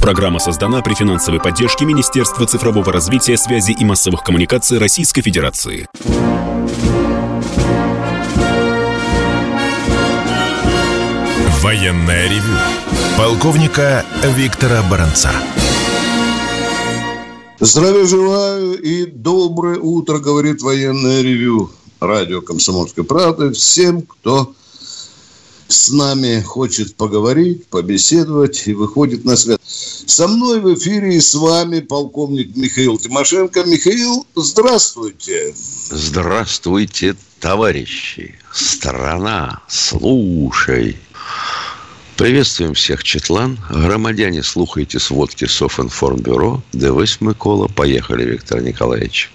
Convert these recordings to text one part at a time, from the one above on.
Программа создана при финансовой поддержке Министерства цифрового развития, связи и массовых коммуникаций Российской Федерации. Военная ревю. Полковника Виктора Баранца. Здравия желаю и доброе утро, говорит военное ревю. Радио «Комсомольская правда». Всем, кто с нами хочет поговорить, побеседовать и выходит на связь. Со мной в эфире и с вами полковник Михаил Тимошенко. Михаил, здравствуйте. Здравствуйте, товарищи. Страна, слушай. Приветствуем всех, Четлан. Громадяне, слухайте сводки Софинформбюро. Девись, Микола. Поехали, Виктор Николаевич.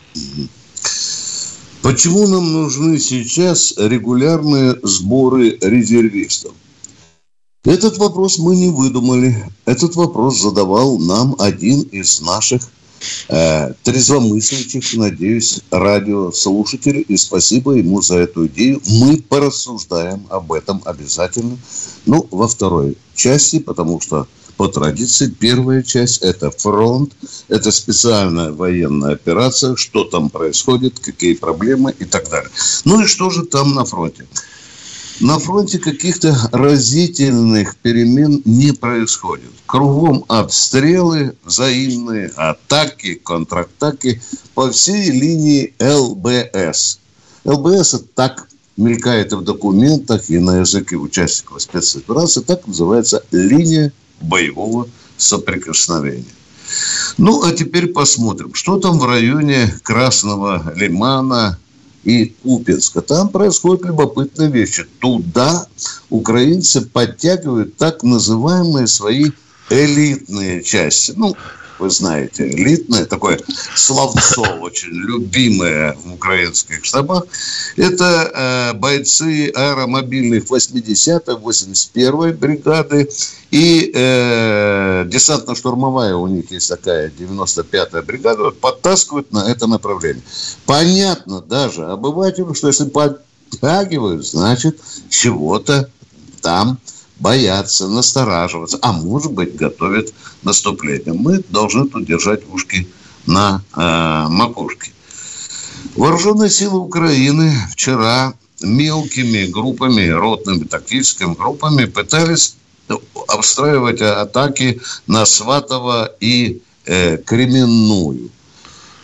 Почему нам нужны сейчас регулярные сборы резервистов? Этот вопрос мы не выдумали. Этот вопрос задавал нам один из наших э, трезвомыслящих, надеюсь, радиослушателей. И спасибо ему за эту идею. Мы порассуждаем об этом обязательно. Ну, во второй части, потому что по традиции первая часть – это фронт, это специальная военная операция, что там происходит, какие проблемы и так далее. Ну и что же там на фронте? На фронте каких-то разительных перемен не происходит. Кругом обстрелы, взаимные атаки, контратаки по всей линии ЛБС. ЛБС – так мелькает в документах и на языке участников спецоперации, так называется линия боевого соприкосновения. Ну, а теперь посмотрим, что там в районе Красного Лимана и Купинска. Там происходят любопытные вещи. Туда украинцы подтягивают так называемые свои элитные части. Ну, вы знаете, элитное, такое словцо очень любимое в украинских штабах. Это э, бойцы аэромобильных 80-й, 81-й бригады и э, десантно-штурмовая у них есть такая 95-я бригада, подтаскивают на это направление. Понятно даже обывателю, что если подтягивают, значит, чего-то там боятся, настораживаться, а может быть готовят наступление. Мы должны тут держать ушки на э, макушке. Вооруженные силы Украины вчера мелкими группами, ротными тактическими группами пытались обстраивать атаки на Сватово и э, Кременную.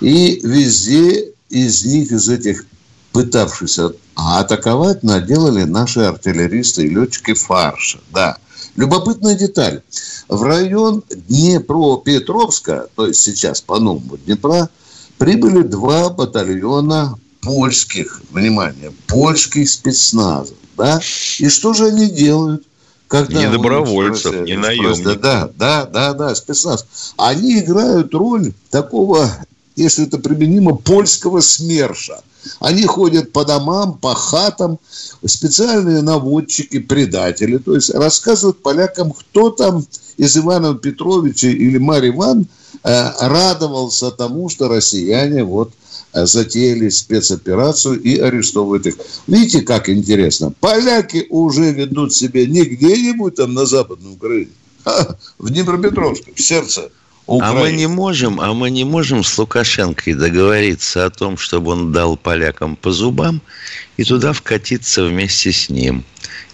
И везде из них, из этих пытавшихся атаковать, наделали наши артиллеристы и летчики фарша. Да. Любопытная деталь. В район Днепропетровска, то есть сейчас по новому Днепра, прибыли два батальона польских, внимание, польских спецназов. Да? И что же они делают? Когда не добровольцев, не наемников. Да, да, да, да, спецназ. Они играют роль такого, если это применимо, польского СМЕРШа. Они ходят по домам, по хатам, специальные наводчики, предатели. То есть рассказывают полякам, кто там из Ивана Петровича или Марьи Иван э, радовался тому, что россияне вот э, затеяли спецоперацию и арестовывают их. Видите, как интересно. Поляки уже ведут себя не где-нибудь там на Западной Украине, а в Днепропетровске, в сердце Украины. А мы не можем, а мы не можем с Лукашенко договориться о том, чтобы он дал полякам по зубам и туда вкатиться вместе с ним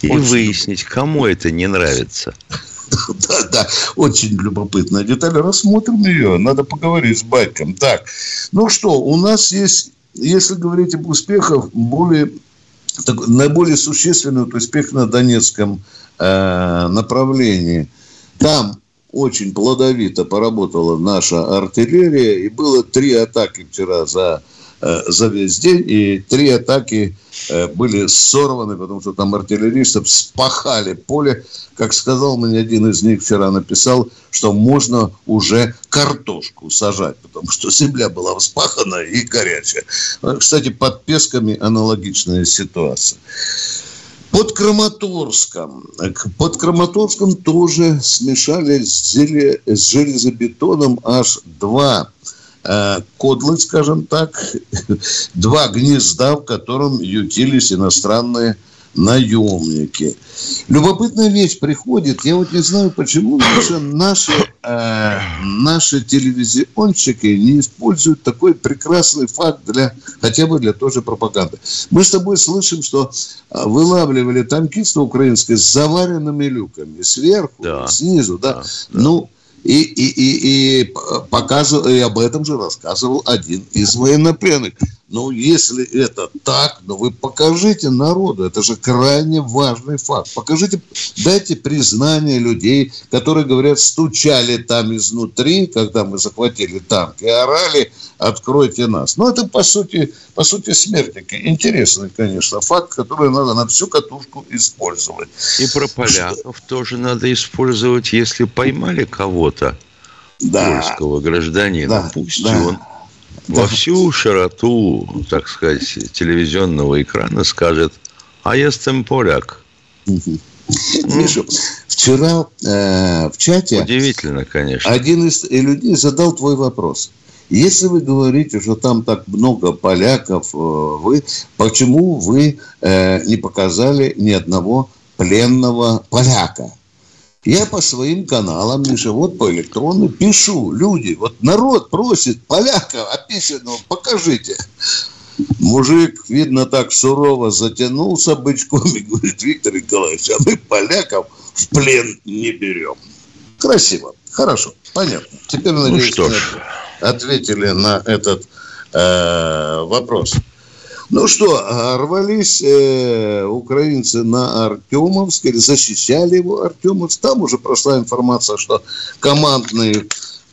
и Очень выяснить, кому это не нравится. Да, да, очень любопытная деталь. Рассмотрим ее. Надо поговорить с батьком. Так, ну что, у нас есть, если говорить об успехах, более так, наиболее существенный успех на Донецком э, направлении. Там очень плодовито поработала наша артиллерия, и было три атаки вчера за, э, за весь день, и три атаки э, были сорваны, потому что там артиллеристов спахали поле. Как сказал мне один из них вчера, написал, что можно уже картошку сажать, потому что земля была вспахана и горячая. Кстати, под Песками аналогичная ситуация. Под Краматорском. Под Краматорском тоже смешали с, с железобетоном аж два э, кодлы, скажем так, два гнезда, в котором ютились иностранные наемники. Любопытная вещь приходит, я вот не знаю, почему наши, наши, э, наши телевизионщики не используют такой прекрасный факт для, хотя бы для той же пропаганды. Мы с тобой слышим, что э, вылавливали танкисты украинские с заваренными люками, сверху, да. снизу, да. да, да. Ну, и, и, и, и, показывал, и об этом же рассказывал один из военнопленных. Ну, если это так, ну вы покажите народу. Это же крайне важный факт. Покажите, дайте признание людей, которые, говорят, стучали там изнутри, когда мы захватили танк, и орали, откройте нас. Ну, это, по сути, по сути смертники. Интересный, конечно, факт, который надо на всю катушку использовать. И про поляков тоже надо использовать, если поймали кого-то, да. польского гражданина, да. пусть да. он во всю широту, так сказать, телевизионного экрана скажет «А я поляк». Миша, вчера э, в чате... Удивительно, конечно. Один из людей задал твой вопрос. Если вы говорите, что там так много поляков, э, вы, почему вы э, не показали ни одного пленного поляка? Я по своим каналам, Миша, вот по электрону пишу. Люди, вот народ просит поляка описанного, покажите. Мужик, видно, так сурово затянулся бычком и говорит, Виктор Николаевич, а мы поляков в плен не берем. Красиво, хорошо, понятно. Теперь, ну надеюсь, ну, ответили на этот э, вопрос. Ну что, рвались э, украинцы на Артемовск, или защищали его Артемовск. Там уже прошла информация, что командный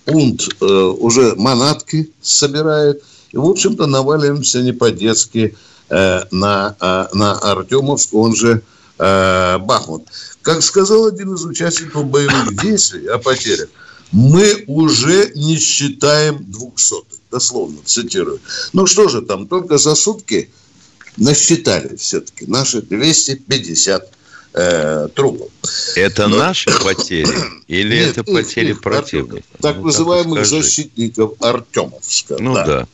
пункт э, уже манатки собирает. И, в общем-то, наваливаемся не по-детски э, на, э, на Артемовск, он же э, Бахмут. Как сказал один из участников боевых действий о потерях, мы уже не считаем двухсотых дословно цитирую. Ну что же там, только за сутки насчитали все-таки наши 250 э, трупов. Это Но... наши потери или Нет, это потери их, противника? Так ну, называемых так защитников Артемовска. Ну да. да.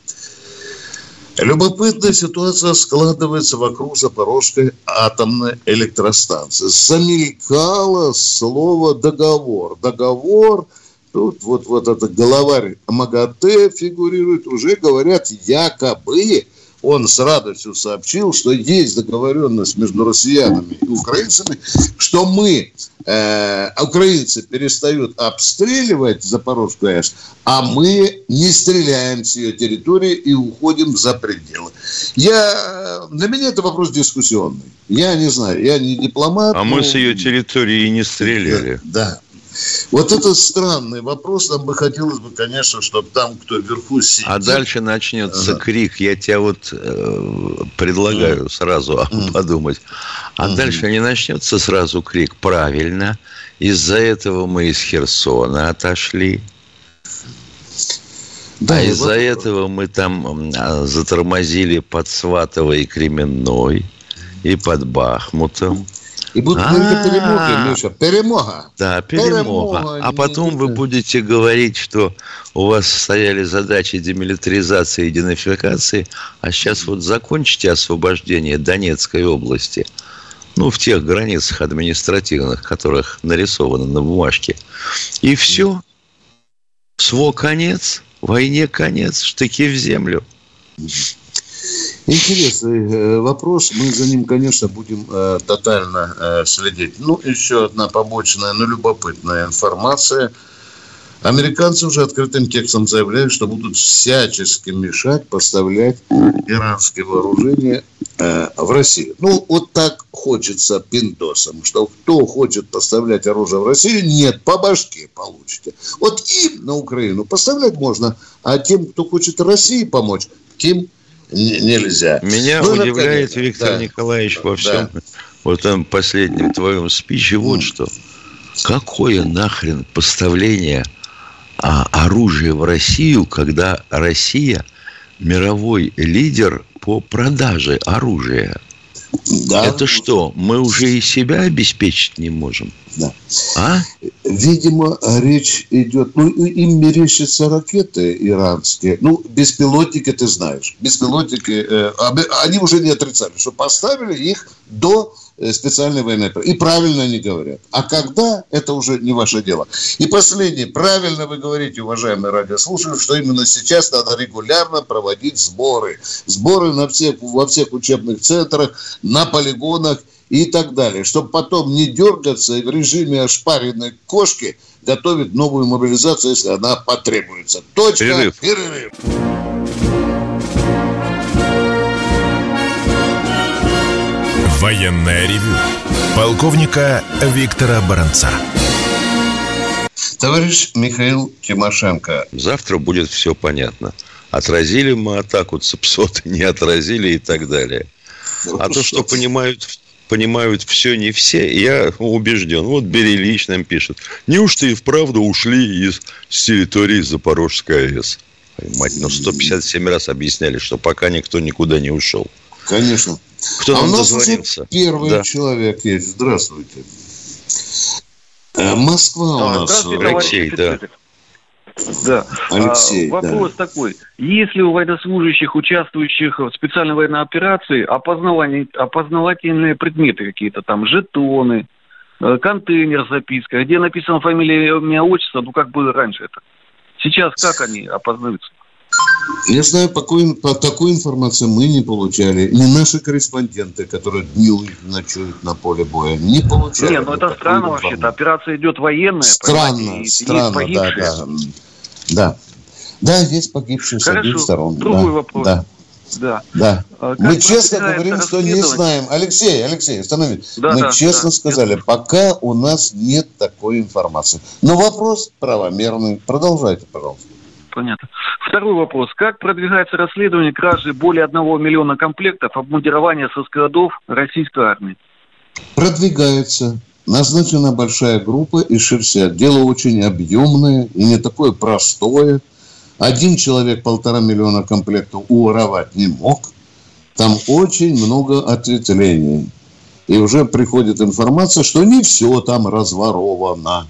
Любопытная ситуация складывается вокруг Запорожской атомной электростанции. Замелькало слово «договор». Договор – Тут вот, вот этот главарь МАГАТЭ фигурирует, уже говорят, якобы он с радостью сообщил, что есть договоренность между россиянами и украинцами, что мы, э, украинцы, перестают обстреливать Запорожскую АЭС, а мы не стреляем с ее территории и уходим за пределы. Я, для меня это вопрос дискуссионный. Я не знаю, я не дипломат. А но... мы с ее территории и не стреляли. Да, да. Вот это странный вопрос. Нам бы хотелось бы, конечно, чтобы там, кто вверху сидит... А дальше начнется ага. крик. Я тебя вот э, предлагаю mm. сразу mm. подумать. А mm. дальше не начнется сразу крик. Правильно. Из-за этого мы из Херсона отошли. Да, а из-за вот... этого мы там а, затормозили под Сватово и Кременной, и под Бахмутом. И будут говорить перемоги, Миша. Перемога. Да, перемога. А потом вы будете говорить, что у вас стояли задачи демилитаризации и денацификации, а сейчас вот закончите освобождение Донецкой области, ну, в тех границах административных, которых нарисовано на бумажке, и все. Сво конец, войне конец, штыки в землю. Интересный э, вопрос. Мы за ним, конечно, будем э, тотально э, следить. Ну, еще одна побочная, но любопытная информация. Американцы уже открытым текстом заявляют, что будут всячески мешать поставлять иранские вооружения э, в Россию. Ну, вот так хочется пиндосам, что кто хочет поставлять оружие в Россию, нет, по башке получите. Вот им на Украину поставлять можно, а тем, кто хочет России помочь, тем нельзя. Меня ну, удивляет, наконец, Виктор да. Николаевич, во всем да. вот там последнем твоем спиче вот что. Какое нахрен поставление а, оружия в Россию, когда Россия мировой лидер по продаже оружия? Да. Это что, мы уже и себя обеспечить не можем? Да. А? Видимо, речь идет... Ну, им мерещатся ракеты иранские. Ну, беспилотники ты знаешь. Беспилотники... Э, они уже не отрицали, что поставили их до специальной военной операции. И правильно они говорят. А когда, это уже не ваше дело. И последнее. Правильно вы говорите, уважаемые радиослушатели, что именно сейчас надо регулярно проводить сборы. Сборы на всех, во всех учебных центрах, на полигонах и так далее. Чтобы потом не дергаться и в режиме ошпаренной кошки готовить новую мобилизацию, если она потребуется. Точка. Перерыв. Перерыв. Военная ревю. Полковника Виктора Баранца. Товарищ Михаил Тимошенко. Завтра будет все понятно. Отразили мы атаку ЦЕПСОТа, не отразили и так далее. А то, что понимают понимают все не все, я убежден. Вот Берилич нам пишет. Неужто и вправду ушли из с территории Запорожской АЭС? Мать, ну 157 раз объясняли, что пока никто никуда не ушел. Конечно. Кто а у нас дозвонился? первый да. человек есть. Здравствуйте. Э, Москва у а, нас. Алексей, да. Да. Алексей, а, вопрос да. такой. Если у военнослужащих, участвующих в специальной военной операции, опознавательные предметы какие-то там, жетоны, э, контейнер с запиской, где написано фамилия, имя, отчество, ну как было раньше это. Сейчас как они опознаются? Я знаю, по, по такой информации мы не получали. Не наши корреспонденты, которые днем ночуют на поле боя, не получали. Нет, ну это странно вообще-то. Операция идет военная. Странно, странно, да, да. Да. Да, есть погибшие Хорошо. с обеих сторон. Другой да, вопрос. Да. Да. да. А Мы честно говорим, что не знаем. Алексей, Алексей, остановитесь. Да, Мы да, честно да, сказали, нет. пока у нас нет такой информации. Но вопрос правомерный. Продолжайте, пожалуйста. Понятно. Второй вопрос. Как продвигается расследование кражи более одного миллиона комплектов обмундирования со складов российской армии? Продвигается. Назначена большая группа из Шерсят. Дело очень объемное и не такое простое. Один человек полтора миллиона комплектов уворовать не мог. Там очень много ответвлений. И уже приходит информация, что не все там разворовано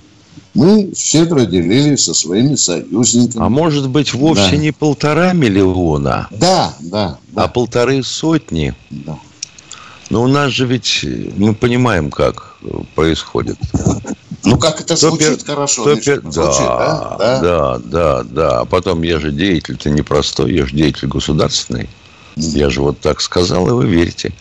мы щедро делились со своими союзниками. А может быть, вовсе да. не полтора миллиона? Да, да, да. А полторы сотни? Да. Но у нас же ведь, мы понимаем, как происходит. Ну, как это кто звучит пер... хорошо. Пер... да, звучит, да, да, да, да, да. А потом я же деятель-то непростой, я же деятель государственный. Я же вот так сказал, и вы верите.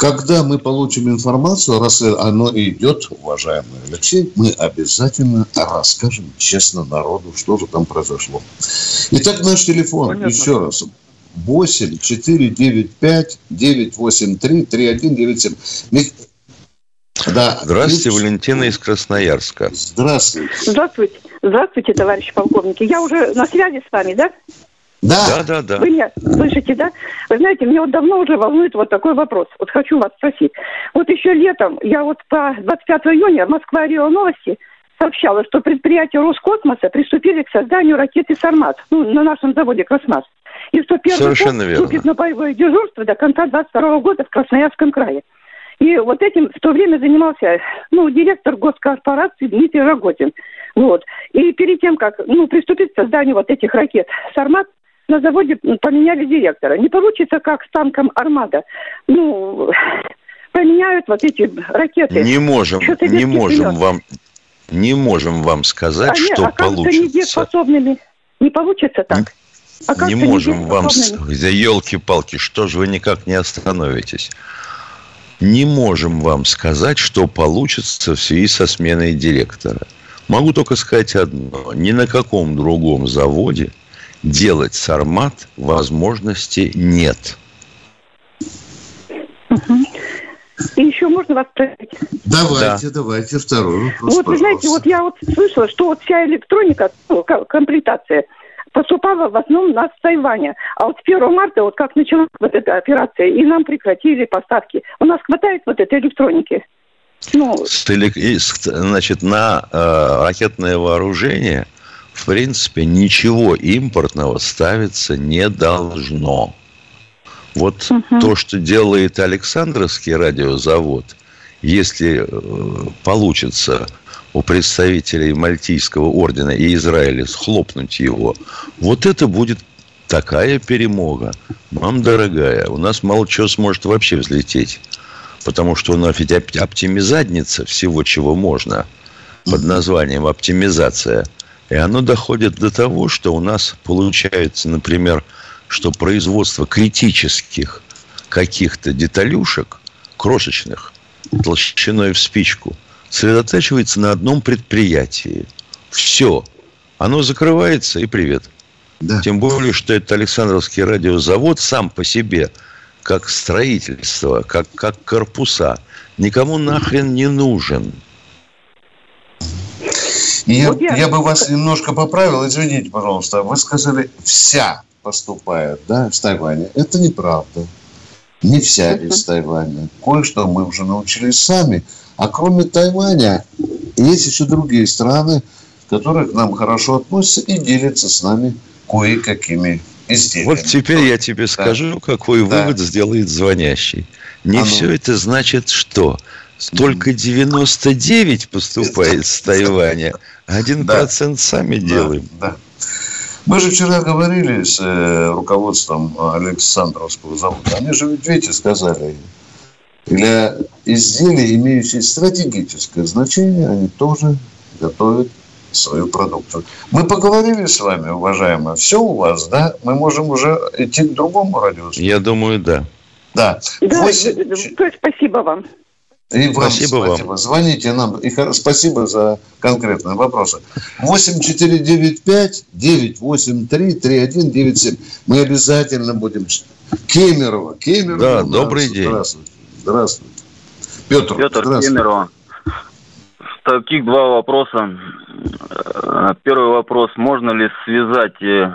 Когда мы получим информацию, раз оно идет, уважаемый Алексей, мы обязательно расскажем честно народу, что же там произошло. Итак, наш телефон, Понятно. еще раз, 8 495 983 3197. Да. Здравствуйте. Валентина из Красноярска. Здравствуйте. Здравствуйте. Здравствуйте, товарищ полковник. Я уже на связи с вами, да? Да. Да, да, да. Вы меня слышите, да? Вы знаете, меня вот давно уже волнует вот такой вопрос. Вот хочу вас спросить. Вот еще летом, я вот по 25 июня Москва Рио Новости сообщала, что предприятия Роскосмоса приступили к созданию ракеты «Сармат» ну, на нашем заводе «Красмас». И что первый Совершенно верно. вступит на боевое дежурство до конца 22 года в Красноярском крае. И вот этим в то время занимался, ну, директор госкорпорации Дмитрий Рогозин. Вот. И перед тем, как, ну, приступить к созданию вот этих ракет «Сармат», на заводе поменяли директора. Не получится, как с танком «Армада». Ну, поменяют вот эти ракеты. Не можем, не можем вперед. вам, не можем вам сказать, Они что получится. Не получится так. А не можем вам. Да елки-палки, что же вы никак не остановитесь? Не можем вам сказать, что получится в связи со сменой директора. Могу только сказать одно. Ни на каком другом заводе делать сармат возможности нет. И еще можно вас спросить? Давайте, да. давайте, второй вопрос, Вот, вы знаете, вот я вот слышала, что вот вся электроника, ну, комплектация, поступала в основном на с Тайваня. А вот с 1 марта, вот как началась вот эта операция, и нам прекратили поставки. У нас хватает вот этой электроники? Ну... Значит, на э, ракетное вооружение – в принципе, ничего импортного ставиться не должно. Вот угу. то, что делает Александровский радиозавод, если э, получится у представителей Мальтийского ордена и Израиля схлопнуть его, вот это будет такая перемога. Мам дорогая, у нас мало чего сможет вообще взлететь потому что у нас ведь оптимизадница всего, чего можно, под названием оптимизация. И оно доходит до того, что у нас получается, например, что производство критических каких-то деталюшек, крошечных, толщиной в спичку, сосредотачивается на одном предприятии. Все. Оно закрывается и привет. Да. Тем более, что это Александровский радиозавод сам по себе, как строительство, как, как корпуса, никому нахрен не нужен. Я, я бы вас немножко поправил. Извините, пожалуйста. Вы сказали, вся поступает да, в Тайване. Это неправда. Не вся из Тайваня. Кое-что мы уже научились сами. А кроме Тайваня, есть еще другие страны, которые к нам хорошо относятся и делятся с нами кое-какими изделиями. Вот теперь я тебе да. скажу, какой да. вывод сделает звонящий. Не а ну. все это значит что? Только 99 поступает с Тайваня, а 1% да. сами делаем. Да. Мы же вчера говорили с э, руководством Александровского завода. Они же ведь, видите, сказали, для изделий, имеющих стратегическое значение, они тоже готовят свою продукцию. Мы поговорили с вами, уважаемые. Все у вас, да? Мы можем уже идти к другому радиусу. Я думаю, да. Да. Да, 8... спасибо вам. И вам спасибо, спасибо. вам. Звоните нам. И спасибо за конкретные вопросы. 8495-983-3197. Мы обязательно будем... Кемерово. Кемерово. Да, добрый день. Здравствуйте. Здравствуйте. Петр, Петр здравствуйте. Кемерово. Таких два вопроса. Первый вопрос. Можно ли связать э,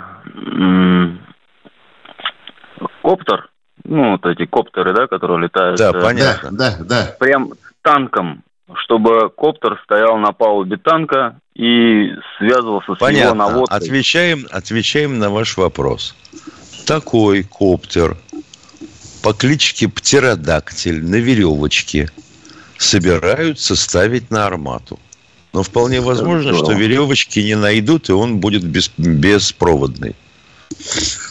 коптер ну, вот эти коптеры, да, которые летают. Да, э, понятно. Да, да. Прям танком, чтобы коптер стоял на палубе танка и связывался с понятно. его наводкой. Отвечаем, отвечаем на ваш вопрос. Такой коптер по кличке Птеродактиль на веревочке собираются ставить на армату. Но вполне возможно, что веревочки не найдут, и он будет без, беспроводный.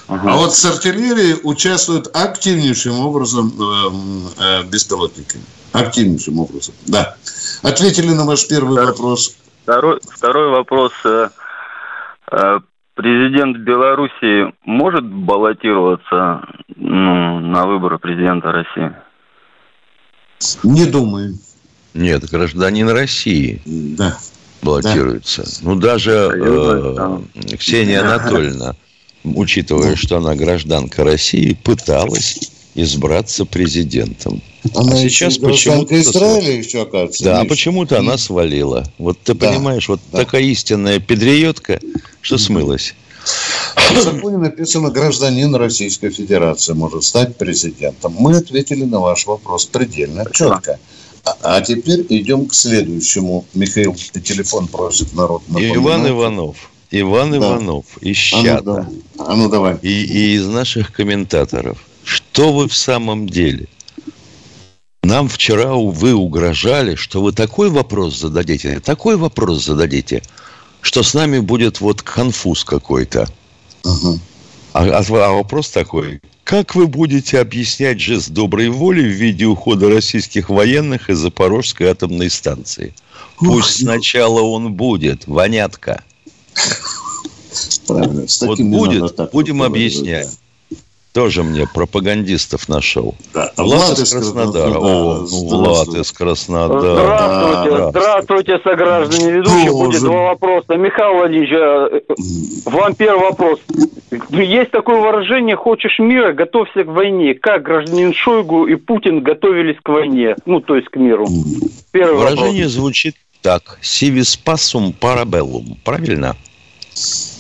Ага. А вот с артиллерией участвуют активнейшим образом э, э, беспилотники. Активнейшим образом, да. Ответили на ваш первый второй, вопрос. Второй, второй вопрос. Э, э, президент Белоруссии может баллотироваться ну, на выборы президента России? Не думаю. Нет, гражданин России. Да. Баллотируется. Да. Ну, даже э, Ксения Анатольевна учитывая, да. что она гражданка России, пыталась избраться президентом. Она а сейчас почему-то... Израиля еще, оказывается. Да, а почему-то она свалила. Вот ты да, понимаешь, вот да. такая истинная педриотка, что смылась. В законе написано, гражданин Российской Федерации может стать президентом. Мы ответили на ваш вопрос предельно четко. А, а теперь идем к следующему. Михаил, телефон просит народ напоминать. Иван Иванов. Иван да. Иванов из чата. А ну, да. а ну давай. И, и из наших комментаторов. Что вы в самом деле? Нам вчера вы угрожали, что вы такой вопрос зададите, такой вопрос зададите, что с нами будет вот конфуз какой-то. Угу. А, а, а вопрос такой. Как вы будете объяснять жест доброй воли в виде ухода российских военных из Запорожской атомной станции? Пусть Ух, сначала он будет, вонятка. Правильно. С вот будет, будем объяснять. Тоже мне пропагандистов нашел. Да. Влад, Влад из Краснодара. Да, О, ну, Влад из Краснодара. Здравствуйте, да, здравствуйте, сограждане ведущие. Будет два вопроса. Михаил Владимирович, э, вам первый вопрос. Есть такое выражение «хочешь мира, готовься к войне». Как гражданин Шойгу и Путин готовились к войне? Ну, то есть к миру. Первый Выражение вопрос. звучит так. «Сивис пассум парабеллум». Правильно?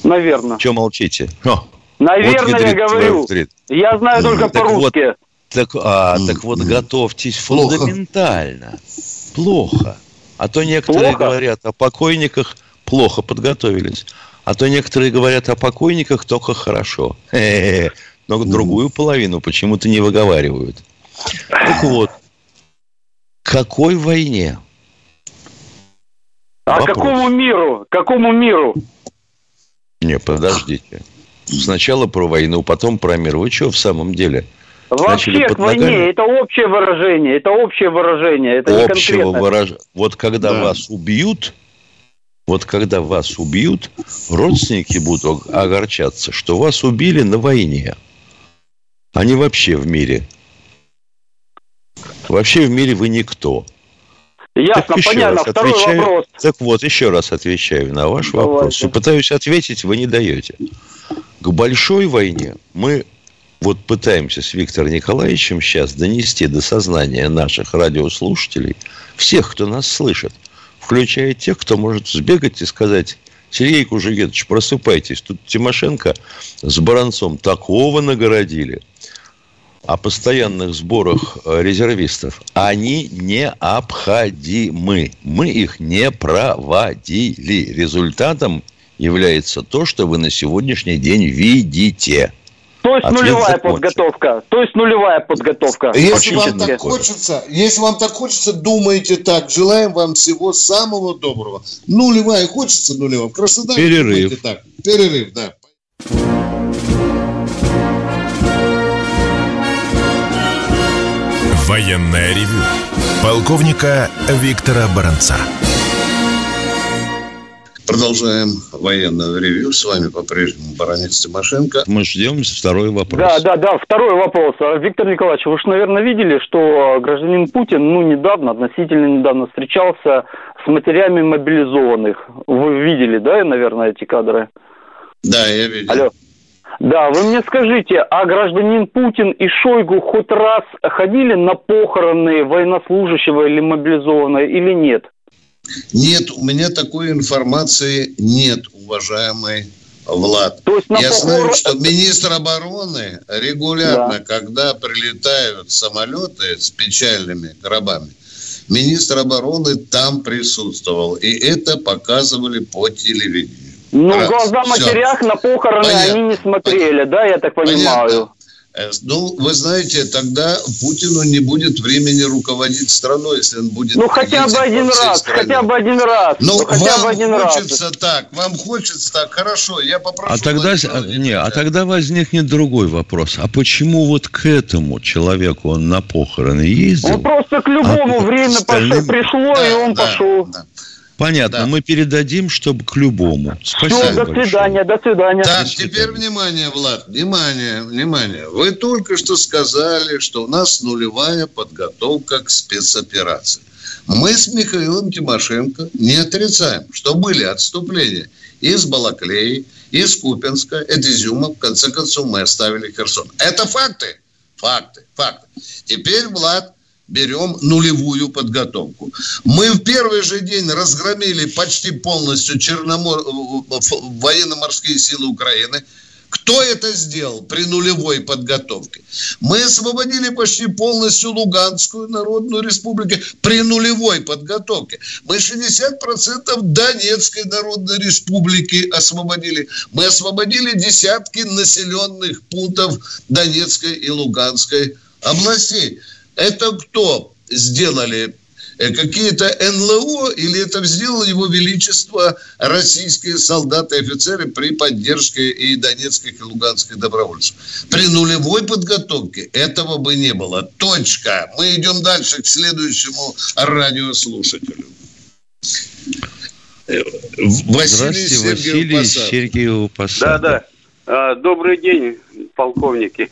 Наверное. Че молчите? О, Наверное, вот я говорю. Я знаю только по-русски. Вот, так, а, так вот, готовьтесь Плохо. фундаментально. Плохо. А то некоторые Плохо? говорят о покойниках, плохо подготовились. А то некоторые говорят о покойниках только хорошо. Хе-хе-хе. Но другую половину почему-то не выговаривают. Так вот, какой войне? А Вопрос. какому миру? Какому миру? Не, подождите. Сначала про войну, потом про мир. Вы что в самом деле? Вообще к войне, ногами. это общее выражение, это общее выражение, это Общего не выраж... Вот когда да. вас убьют, вот когда вас убьют, родственники будут огорчаться, что вас убили на войне, а не вообще в мире. Вообще в мире вы никто. Ясно, так понятно. Второй отвечаю, вопрос. Так вот, еще раз отвечаю на ваш Давайте. вопрос. И пытаюсь ответить, вы не даете. К большой войне мы вот пытаемся с Виктором Николаевичем сейчас донести до сознания наших радиослушателей, всех, кто нас слышит, включая тех, кто может сбегать и сказать, Сергей Кужегетович, просыпайтесь, тут Тимошенко с Баранцом такого нагородили – о постоянных сборах э, резервистов, они необходимы. Мы их не проводили. Результатом является то, что вы на сегодняшний день видите. То есть Ответ нулевая закончен. подготовка. То есть нулевая подготовка. Если вам так хочется, если вам так хочется, думайте так. Желаем вам всего самого доброго. Нулевая хочется нулевая. В Краснодаре Перерыв. Так. Перерыв, да. Военное ревю полковника Виктора Баранца. Продолжаем военное ревью. С вами по-прежнему Баранец Тимошенко. Мы ждем второй вопрос. Да, да, да, второй вопрос. Виктор Николаевич, вы же, наверное, видели, что гражданин Путин, ну, недавно, относительно недавно встречался с матерями мобилизованных. Вы видели, да, наверное, эти кадры? Да, я видел. Алло. Да, вы мне скажите, а гражданин Путин и Шойгу хоть раз ходили на похороны военнослужащего или мобилизованного или нет? Нет, у меня такой информации нет, уважаемый Влад. То есть Я похор... знаю, что министр обороны регулярно, да. когда прилетают самолеты с печальными гробами, министр обороны там присутствовал. И это показывали по телевидению. Ну, в глаза матерях на похороны Понятно. они не смотрели, Понятно. да, я так понимаю. Понятно. Э, ну, вы знаете, тогда Путину не будет времени руководить страной, если он будет... Ну, хотя бы один раз, стране. хотя бы один раз. Ну, ну хотя вам бы один хочется раз. так, вам хочется так, хорошо, я попрошу... А тогда, не, а тогда возникнет другой вопрос. А почему вот к этому человеку он на похороны ездил? Он просто к любому а время остальным... пришло, да, и он да, пошел. Да. Понятно, да. мы передадим, чтобы к любому. Спасибо Все, до большое. свидания, до свидания. Так, до свидания. теперь внимание, Влад, внимание, внимание. Вы только что сказали, что у нас нулевая подготовка к спецоперации. Мы с Михаилом Тимошенко не отрицаем, что были отступления из Балаклеи, из Купинска, из Изюма. В конце концов, мы оставили Херсон. Это факты. Факты, факты. Теперь, Влад, берем нулевую подготовку. Мы в первый же день разгромили почти полностью Черномор... военно-морские силы Украины. Кто это сделал при нулевой подготовке? Мы освободили почти полностью Луганскую Народную Республику при нулевой подготовке. Мы 60% Донецкой Народной Республики освободили. Мы освободили десятки населенных пунктов Донецкой и Луганской областей. Это кто сделали? Э, какие-то НЛО или это сделало его величество российские солдаты и офицеры при поддержке и донецких, и луганских добровольцев. При нулевой подготовке этого бы не было. Точка. Мы идем дальше к следующему радиослушателю. Э, Василий Сергеев Василий Сергеев Да, да. А, добрый день, полковники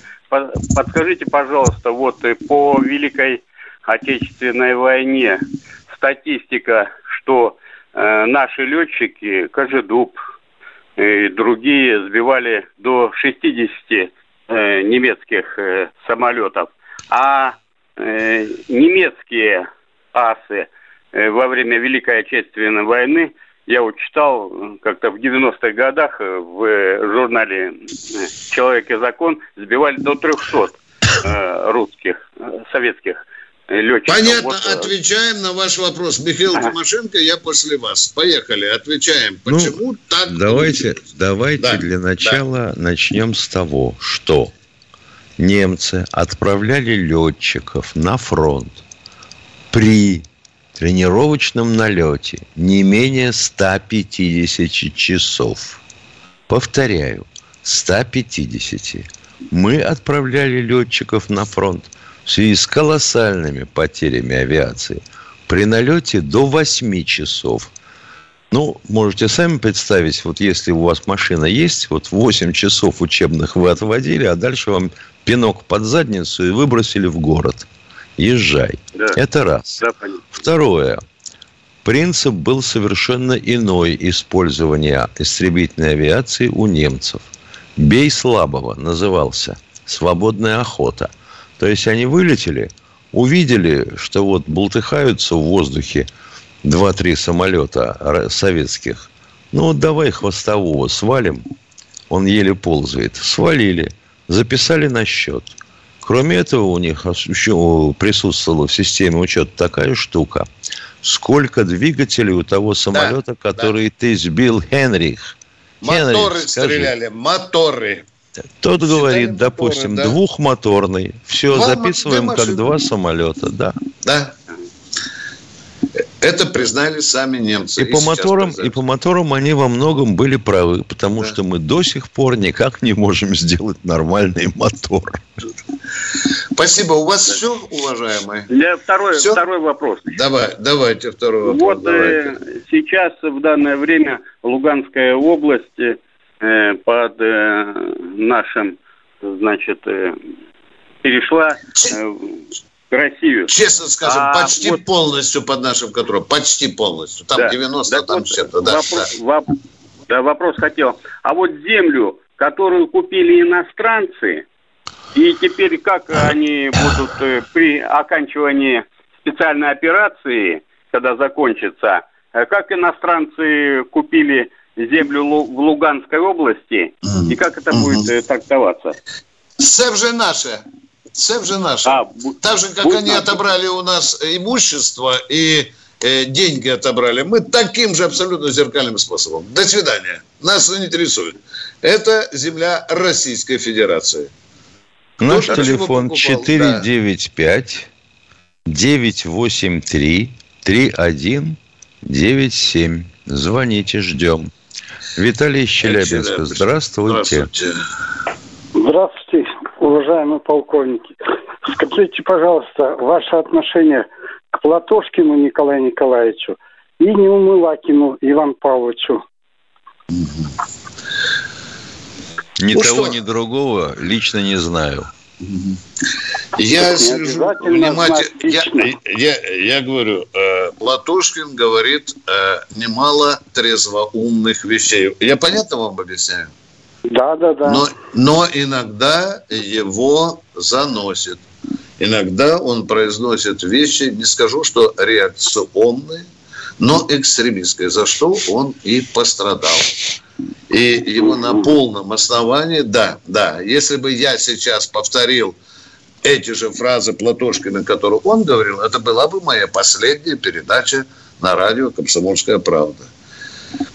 подскажите, пожалуйста, вот по Великой Отечественной войне статистика, что э, наши летчики, Кожедуб и другие сбивали до 60 э, немецких э, самолетов, а э, немецкие асы э, во время Великой Отечественной войны я вот читал как-то в 90-х годах э, в э, журнале э, «Человек и закон» сбивали до 300 русских, советских летчиков. Понятно, вот, отвечаем на ваш вопрос. Михаил ага. Тимошенко, я после вас. Поехали, отвечаем. Ну, Почему ну, так? Давайте, давайте да, для начала да. начнем с того, что немцы отправляли летчиков на фронт при тренировочном налете не менее 150 часов. Повторяю, 150. Мы отправляли летчиков на фронт в связи с колоссальными потерями авиации при налете до 8 часов. Ну, можете сами представить, вот если у вас машина есть, вот 8 часов учебных вы отводили, а дальше вам пинок под задницу и выбросили в город. Езжай. Да. Это раз. Да, Второе. Принцип был совершенно иной использования истребительной авиации у немцев. «Бей слабого» назывался. «Свободная охота». То есть они вылетели, увидели, что вот бултыхаются в воздухе два-три самолета советских. Ну вот давай хвостового свалим. Он еле ползает. Свалили. Записали на счет. Кроме этого, у них еще присутствовала в системе учета такая штука. Сколько двигателей у того самолета, да, который да. ты сбил, Хенрих? Моторы Хенрих, стреляли, моторы. Тот говорит, моторы, допустим, да? двухмоторный. Все, два, записываем как два самолета, да. Да. Это признали сами немцы. И, и по моторам, и по моторам они во многом были правы, потому да. что мы до сих пор никак не можем сделать нормальный мотор. Спасибо. У вас все, уважаемые? Для второй, все? второй вопрос. Давай, давайте второй вопрос. Вот э, сейчас в данное время Луганская область э, под э, нашим, значит, э, перешла э, Россию. Честно скажем, а почти вот... полностью под нашим контролем. Почти полностью. Там да. 90, так там вот что-то. Да, вопрос, да. Воп... да, вопрос хотел. А вот землю, которую купили иностранцы, и теперь как они будут э, при оканчивании специальной операции, когда закончится, э, как иностранцы купили землю в Луганской области, и как это будет э, трактоваться? Все же наше. Це вже наше. А, так же, как они отобрали у нас имущество и э, деньги отобрали, мы таким же абсолютно зеркальным способом. До свидания. Нас не интересует. Это земля Российской Федерации. Наш Кто телефон 495 983 3197. Звоните, ждем. Виталий Челябинска. Здравствуйте. Здравствуйте. Здравствуйте уважаемые полковники. Скажите, пожалуйста, ваше отношение к Платошкину Николаю Николаевичу и Неумывакину Иван Павловичу. Ни ну того, что? ни другого лично не знаю. Я слежу внимательно. Я, я, я говорю, э, Платошкин говорит э, немало трезвоумных вещей. Я понятно вам объясняю? Да, да, да. Но, но иногда его заносит. Иногда он произносит вещи, не скажу, что реакционные, но экстремистские, за что он и пострадал. И его на полном основании, да, да, если бы я сейчас повторил эти же фразы Платошкина, которые он говорил, это была бы моя последняя передача на радио «Комсомольская правда».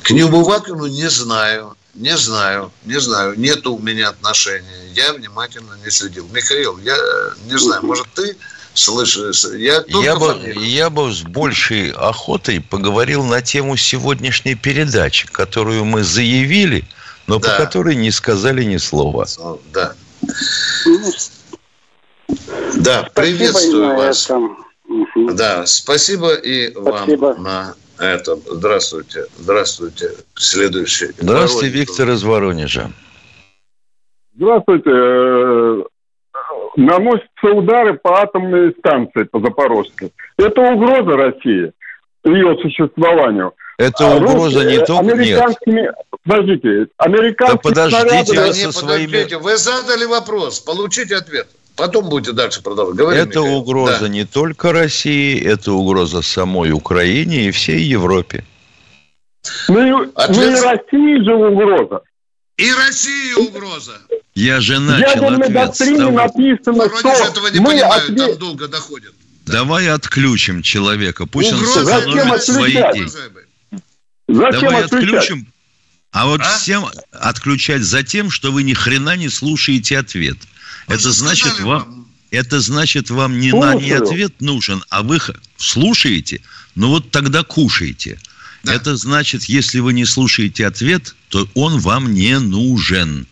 К Небувакину не знаю. Не знаю, не знаю. Нет у меня отношения. Я внимательно не следил. Михаил, я не знаю, может, ты слышишь? Я, я, бы, я бы с большей охотой поговорил на тему сегодняшней передачи, которую мы заявили, но да. по которой не сказали ни слова. Да. Да, приветствую вас. Да, спасибо и спасибо. вам на это, здравствуйте, здравствуйте. Следующий. Здравствуйте, Воронеж. Виктор из Воронежа. Здравствуйте. Наносятся удары по атомной станции по Запорожске. Это угроза России, ее существованию. Это а угроза не только американскими, нет. Подождите, американские да подождите снаряды... вы со своими... Вы задали вопрос, получите ответ. Потом будете дальше продолжать. Говори, это Михаил. угроза да. не только России, это угроза самой Украине и всей Европе. Ну, и, Ответ... ну и России же угроза. И России угроза. Я же начал Ядерной ответ доктрине написано, что этого не мы понимают, ответ... там долго доходят. Давай отключим человека, пусть угроза. он сэкономит свои деньги. Зачем Давай отключать? отключим. А вот а? всем отключать за тем, что вы ни хрена не слушаете ответ. Это значит вам, это значит вам не, на, не ответ нужен, а вы слушаете, ну вот тогда кушайте. Да. Это значит, если вы не слушаете ответ, то он вам не нужен.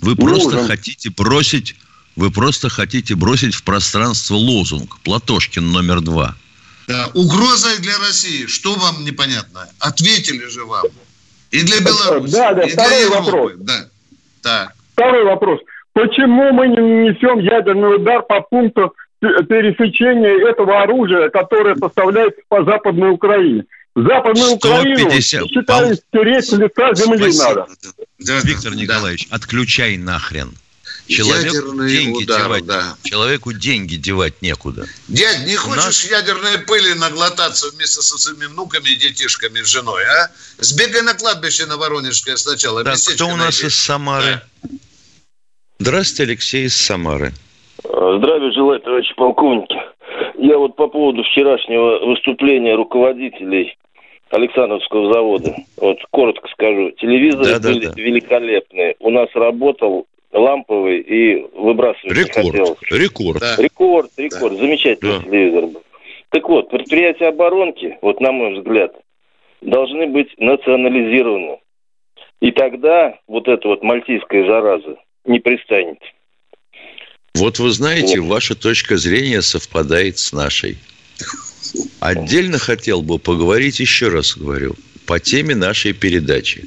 Вы просто Нужен. хотите бросить, вы просто хотите бросить в пространство лозунг Платошкин номер два. Да, угроза для России. Что вам непонятно? Ответили же вам. И для Беларуси, да, да, и для Европы. Вопрос. Да. Так. Второй вопрос. Почему мы не несем ядерный удар по пункту пересечения этого оружия, которое поставляется по Западной Украине? Западную 150... Украину считаю стереть лица земли Спасибо. надо. Да, Виктор да, Николаевич, да. отключай нахрен. Человеку Ядерный деньги удар, девать, да. человеку деньги девать некуда. Дядь, не хочешь нас... ядерной пыли наглотаться вместе со своими внуками и детишками, с женой, а? Сбегай на кладбище на Воронежское сначала. Так, кто у нас найди. из Самары? Да. Здравствуйте, Алексей из Самары. Здравия желаю, товарищи полковники. Я вот по поводу вчерашнего выступления руководителей Александровского завода. Вот коротко скажу. Телевизоры да, были да. великолепные. У нас работал ламповый и выбрасывать рекорд, не хотелось. Рекорд. Да. Рекорд, рекорд. Да. Замечательный да. телевизор был. Так вот, предприятия оборонки, вот на мой взгляд, должны быть национализированы. И тогда вот эта вот мальтийская зараза не пристанет. Вот вы знаете, вот. ваша точка зрения совпадает с нашей. Отдельно хотел бы поговорить, еще раз говорю, по теме нашей передачи.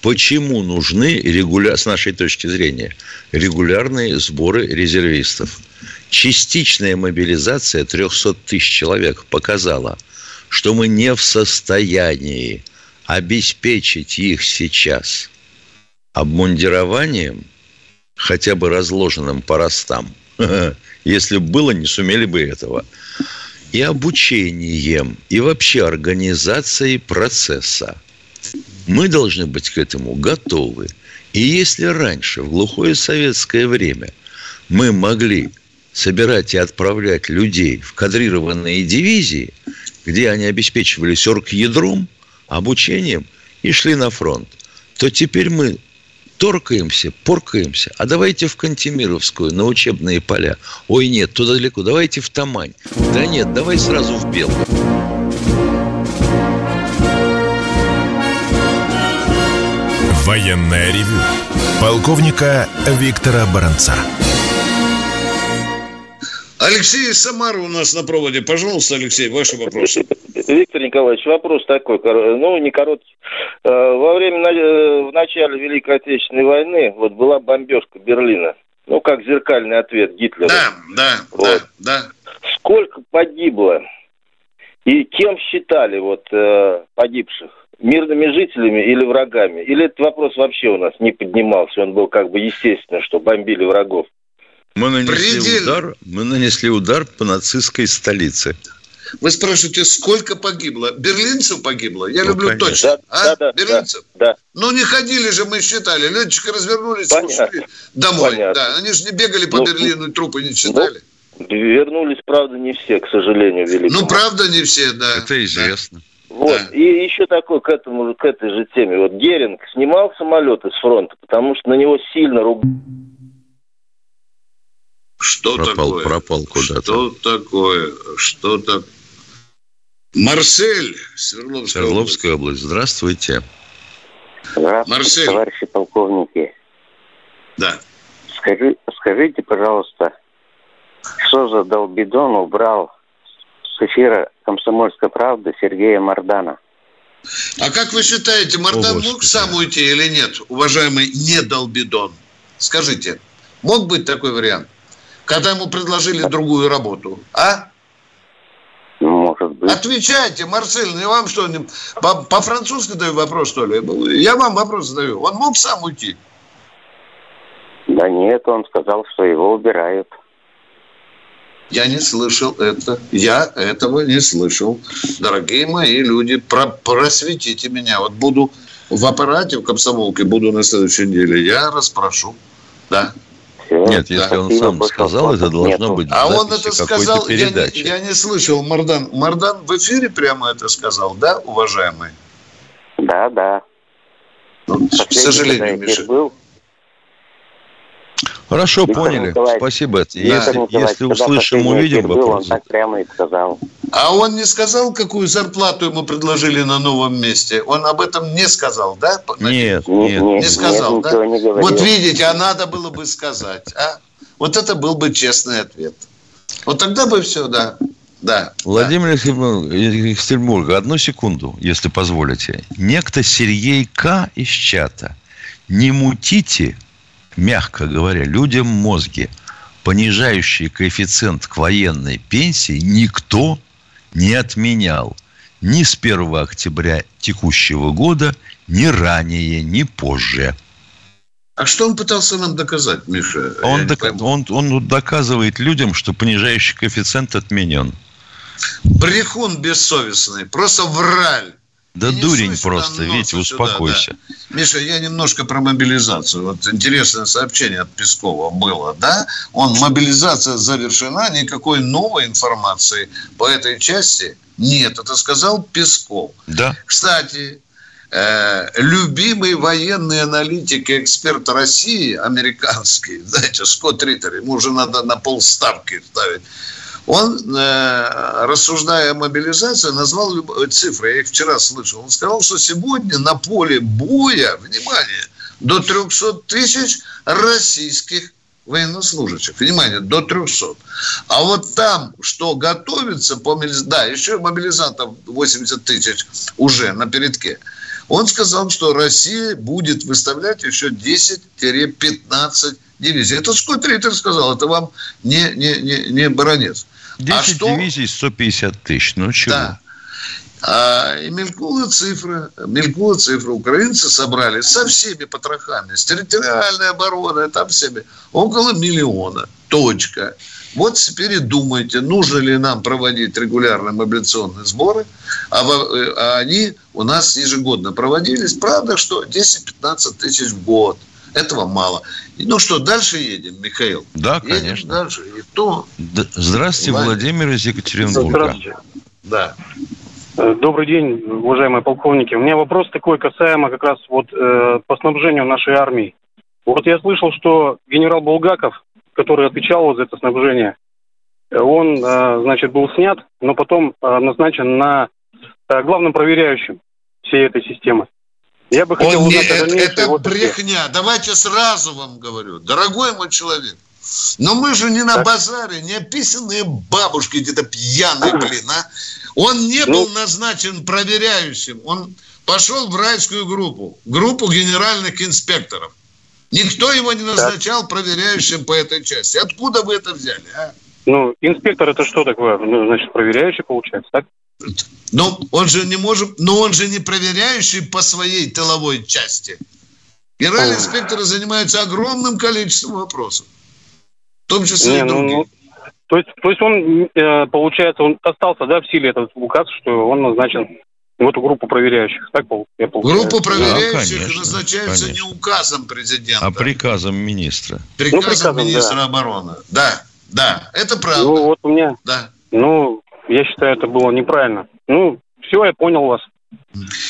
Почему нужны, регуля... с нашей точки зрения, регулярные сборы резервистов? Частичная мобилизация 300 тысяч человек показала, что мы не в состоянии обеспечить их сейчас обмундированием, хотя бы разложенным по ростам. Если бы было, не сумели бы этого и обучением, и вообще организацией процесса. Мы должны быть к этому готовы. И если раньше, в глухое советское время, мы могли собирать и отправлять людей в кадрированные дивизии, где они обеспечивались оргядром, обучением и шли на фронт, то теперь мы торкаемся, поркаемся, а давайте в Кантемировскую, на учебные поля. Ой, нет, туда далеко, давайте в Тамань. Да нет, давай сразу в Белую. Военная ревю. Полковника Виктора Баранца. Алексей Самара у нас на проводе. Пожалуйста, Алексей, ваши вопросы. Виктор Николаевич, вопрос такой, ну, не короткий. Э, во время, э, в начале Великой Отечественной войны вот была бомбежка Берлина. Ну, как зеркальный ответ Гитлера. Да, да, вот. да, да. Сколько погибло и кем считали вот э, погибших? Мирными жителями или врагами? Или этот вопрос вообще у нас не поднимался? Он был как бы естественно, что бомбили врагов. Мы нанесли, Предельно. удар, мы нанесли удар по нацистской столице. Вы спрашиваете, сколько погибло? Берлинцев погибло? Я ну, люблю конечно. точно. Да, а? да, Берлинцев? Да, Ну, не ходили же, мы считали. Летчики развернулись Понятно. ушли домой. Понятно. Да, они же не бегали по ну, Берлину и трупы не читали. Ну, вернулись, правда, не все, к сожалению, великому. Ну, правда, не все, да. Это известно. Да. Вот. Да. И еще такой к этому, к этой же теме. Вот Геринг снимал самолеты с фронта, потому что на него сильно ругали что пропал, такое? Пропал куда-то. Что такое? Что так? Марсель, Свердловская, Свердловская область. область. Здравствуйте. Здравствуйте, Марсель. товарищи полковники. Да. Скажи, скажите, пожалуйста, что за долбидон убрал с эфира «Комсомольской правды» Сергея Мардана? А как вы считаете, Мардан О, мог сам уйти или нет, уважаемый недолбидон? Скажите, мог быть такой вариант? Когда ему предложили другую работу? А? Может быть. Отвечайте, Марсель, не вам что, по-французски даю вопрос, что ли? Я вам вопрос задаю. Он мог сам уйти? Да нет, он сказал, что его убирают. Я не слышал это. Я этого не слышал. Дорогие мои люди, про просветите меня. Вот буду в аппарате, в комсомолке, буду на следующей неделе. Я расспрошу. Да. Нет, если да. он сам сказал, это должно Нету. быть А он это сказал, я не, я не слышал, Мардан. Мардан в эфире прямо это сказал, да, уважаемый? Да, да. Ну, к сожалению, Миша. Был. Хорошо, Виктор поняли. Николаевич, Спасибо. Да. Если, если услышим, увидим был, вопрос. Он так прямо и сказал. А он не сказал, какую зарплату ему предложили на новом месте? Он об этом не сказал, да? Нет, нет. Не сказал, нет, да? Не вот видите, а надо было бы сказать, а? Вот это был бы честный ответ. Вот тогда бы все, да. Да. Владимир да. Екатеринбург, одну секунду, если позволите. Некто Сергей К. из чата. Не мутите мягко говоря, людям мозги, понижающий коэффициент к военной пенсии никто не отменял ни с 1 октября текущего года, ни ранее, ни позже. А что он пытался нам доказать, Миша? Он, док... он, он доказывает людям, что понижающий коэффициент отменен. Брехун бессовестный, просто враль. Да я дурень просто, Витя, успокойся. да. Миша, я немножко про мобилизацию. Вот интересное сообщение от Пескова было, да? Он, мобилизация завершена, никакой новой информации по этой части нет. Это сказал Песков. Да. Кстати, э, любимый военный аналитик и эксперт России, американский, знаете, Скотт Риттер, ему уже надо на полставки ставить, он, э, рассуждая о мобилизации, назвал цифры. Я их вчера слышал. Он сказал, что сегодня на поле боя, внимание, до 300 тысяч российских военнослужащих. Внимание, до 300. А вот там, что готовится по мобилизации, да, еще мобилизантов 80 тысяч уже на передке. Он сказал, что Россия будет выставлять еще 10-15 дивизий. Это Скотт Риттер сказал, это вам не, не, не, не баронец. 10 а что... дивизий 150 тысяч. Ну чего? Да. А, и мелькнула цифра, мелькнула цифра. Украинцы собрали со всеми потрохами, с территориальной обороной, там всеми, около миллиона. Точка. Вот теперь и думайте, нужно ли нам проводить регулярные мобилизационные сборы, а, а они у нас ежегодно проводились. Правда, что 10-15 тысяч в год – этого мало. Ну что, дальше едем, Михаил? Да, едем конечно. Дальше. И то... Здравствуйте, Владимир из Екатеринбурга. Здравствуйте. Да. Э, добрый день, уважаемые полковники. У меня вопрос такой касаемо как раз вот э, по снабжению нашей армии. Вот я слышал, что генерал Булгаков, который отвечал за это снабжение, он, э, значит, был снят, но потом э, назначен на э, главным проверяющим всей этой системы. Я бы хотел Он не, это, это вот брехня. Это. Давайте сразу вам говорю, дорогой мой человек. Но мы же не на так. базаре, не описанные бабушки где-то пьяные, блин, а. Он не ну, был назначен проверяющим. Он пошел в райскую группу, группу генеральных инспекторов. Никто его не назначал так. проверяющим по этой части. Откуда вы это взяли, а? Ну, инспектор это что такое? Ну, значит, проверяющий получается, так? Но он же не может, но он же не проверяющий по своей тыловой части. Генеральные инспекторы занимаются огромным количеством вопросов. В том числе не, и ну, другие. Ну, то есть, то есть он, э, получается, он остался, да, в силе этот указ, что он назначен в эту группу проверяющих. Так я Группа проверяющих да, конечно, назначается конечно. не указом президента. А приказом министра. Приказом, ну, приказом министра да. обороны. Да, да, это правда. Ну, вот у меня... Да. Ну, я считаю, это было неправильно. Ну, все, я понял вас.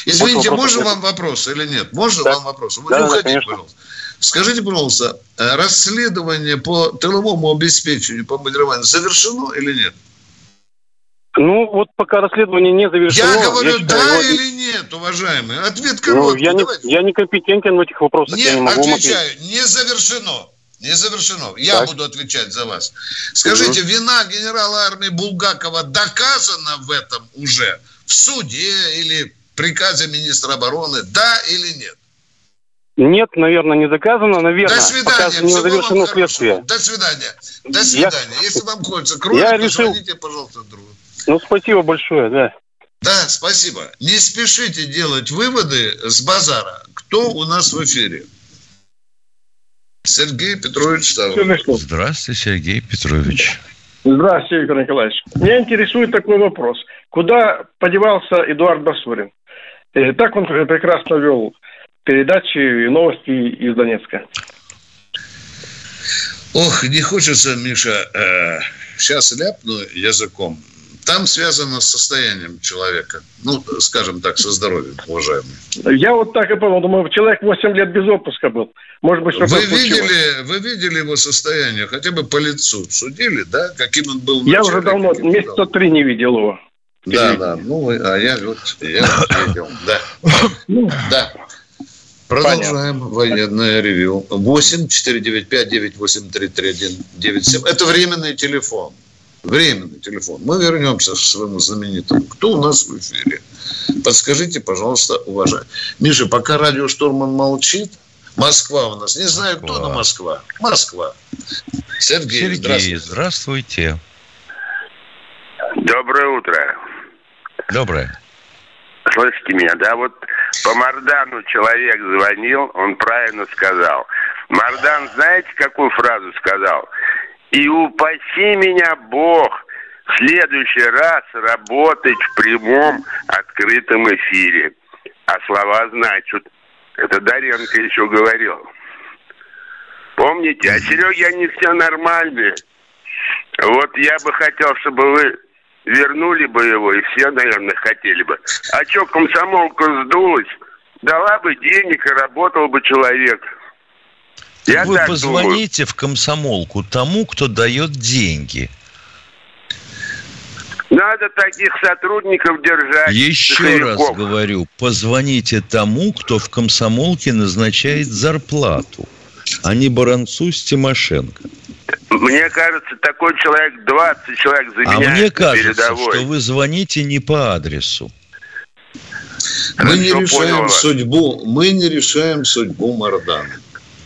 Извините, можно вам вопрос или нет? Можно да. вам вопрос? Вы да, не уходите, конечно. пожалуйста. Скажите, пожалуйста, э, расследование по тыловому обеспечению, по модернизации завершено или нет? Ну, вот пока расследование не завершено... Я говорю, я считаю, да его... или нет, уважаемый? Ответ короткий. Ну, я, не, я не компетентен в этих вопросах. Не, я не могу отвечаю, не завершено. Не завершено. Я так. буду отвечать за вас. Скажите, угу. вина генерала армии Булгакова доказана в этом уже? В суде или приказе министра обороны? Да или нет? Нет, наверное, не доказано. Наверное, До свидания. не завершено следствие. До свидания. До свидания. Я... Если вам хочется кровь, я решил... пожалуйста, другу. Ну, спасибо большое, да. Да, спасибо. Не спешите делать выводы с базара. Кто у нас в эфире? Сергей Петрович Ставров. Здравствуйте, Сергей Петрович. Здравствуйте, Виктор Николаевич. Меня интересует такой вопрос. Куда подевался Эдуард Басурин? И так он прекрасно вел передачи и новости из Донецка. Ох, не хочется, Миша, э, сейчас ляпну языком там связано с состоянием человека. Ну, скажем так, со здоровьем, уважаемый. Я вот так и понял. Думаю, человек 8 лет без отпуска был. Может быть, что-то вы видели, вы видели его состояние? Хотя бы по лицу судили, да? Каким он был? Я уже давно, месяца три не видел его. Да, да. Ну, а я вот я видел. Да. Да. Продолжаем Понятно. военное ревю. 8 495 983 97. Это временный телефон. Временный телефон. Мы вернемся к своему знаменитому. Кто у нас в эфире? Подскажите, пожалуйста, уважаемый. Миша, пока радиоштурман молчит, Москва у нас. Не знаю, Москва. кто, но Москва. Москва. Сергей, Сергей здравствуйте. здравствуйте. Доброе утро. Доброе. Слышите меня, да? Вот по Мардану человек звонил, он правильно сказал. Мардан, знаете, какую фразу сказал? И упаси меня Бог в следующий раз работать в прямом открытом эфире. А слова значат. Это Даренко еще говорил. Помните? А Серега, они все нормальные. Вот я бы хотел, чтобы вы вернули бы его, и все, наверное, хотели бы. А что, комсомолка сдулась? Дала бы денег, и работал бы человек. Я Вы позвоните думаю. в комсомолку тому, кто дает деньги. Надо таких сотрудников держать. Еще раз говорю, позвоните тому, кто в комсомолке назначает зарплату, а не Баранцу с Тимошенко. Мне кажется, такой человек, 20 человек заменяет А мне кажется, передовой. что вы звоните не по адресу. Мы не решаем понял. судьбу, мы не решаем судьбу Мардана.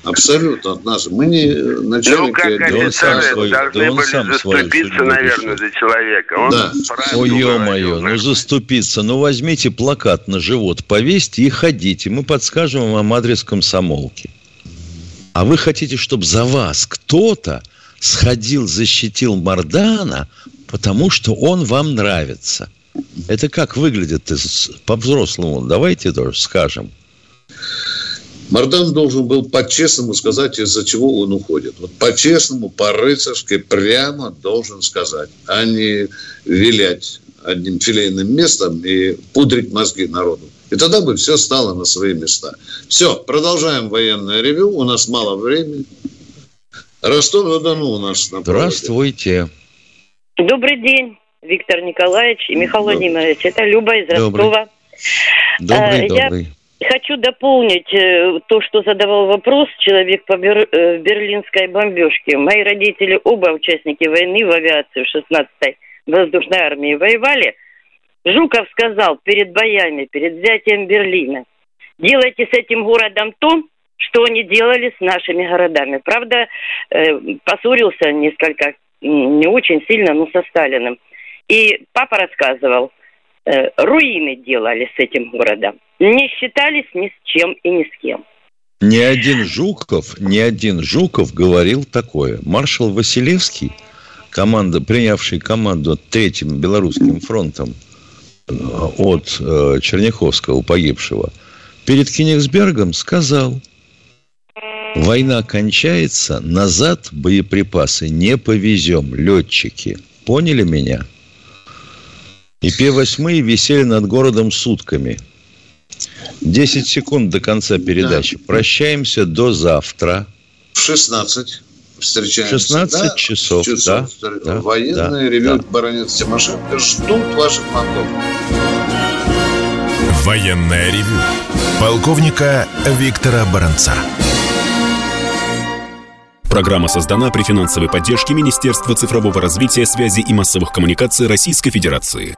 Абсолютно от нас. Мы не начальники. Ну, как офицеры да должны да были сам заступиться, наверное, за человека. Он да. Ой, ё-моё, ну заступиться. Ну, возьмите плакат на живот, повесьте и ходите. Мы подскажем вам адрес комсомолки. А вы хотите, чтобы за вас кто-то сходил, защитил Мардана, потому что он вам нравится. Это как выглядит по-взрослому? Давайте тоже скажем. Мардан должен был по-честному сказать, из-за чего он уходит. Вот по-честному, по-рыцарски, прямо должен сказать, а не вилять одним филейным местом и пудрить мозги народу. И тогда бы все стало на свои места. Все, продолжаем военное ревю. У нас мало времени. Ростов-на-Дону у нас на Здравствуйте. Добрый день, Виктор Николаевич и Михаил Добрый. Владимирович. Это Люба из Ростова. Добрый, а, добрый. Я хочу дополнить э, то, что задавал вопрос человек по бер... Э, берлинской бомбежке. Мои родители оба участники войны в авиации в 16-й воздушной армии воевали. Жуков сказал перед боями, перед взятием Берлина, делайте с этим городом то, что они делали с нашими городами. Правда, э, поссорился несколько, не очень сильно, но со Сталиным. И папа рассказывал, руины делали с этим городом. Не считались ни с чем и ни с кем. Ни один Жуков, ни один Жуков говорил такое. Маршал Василевский, команда, принявший команду Третьим Белорусским фронтом э, от э, Черняховского, погибшего, перед Кенигсбергом сказал – Война кончается, назад боеприпасы не повезем, летчики. Поняли меня? И П-8 висели над городом сутками. 10 секунд до конца передачи. Да. Прощаемся до завтра. В 16 встречаемся. 16 да? часов, часов, да. да Военные да, ревю да. баронец Тимошенко ждут ваших звонков. Военное ревю полковника Виктора Баранца. Программа создана при финансовой поддержке Министерства цифрового развития, связи и массовых коммуникаций Российской Федерации.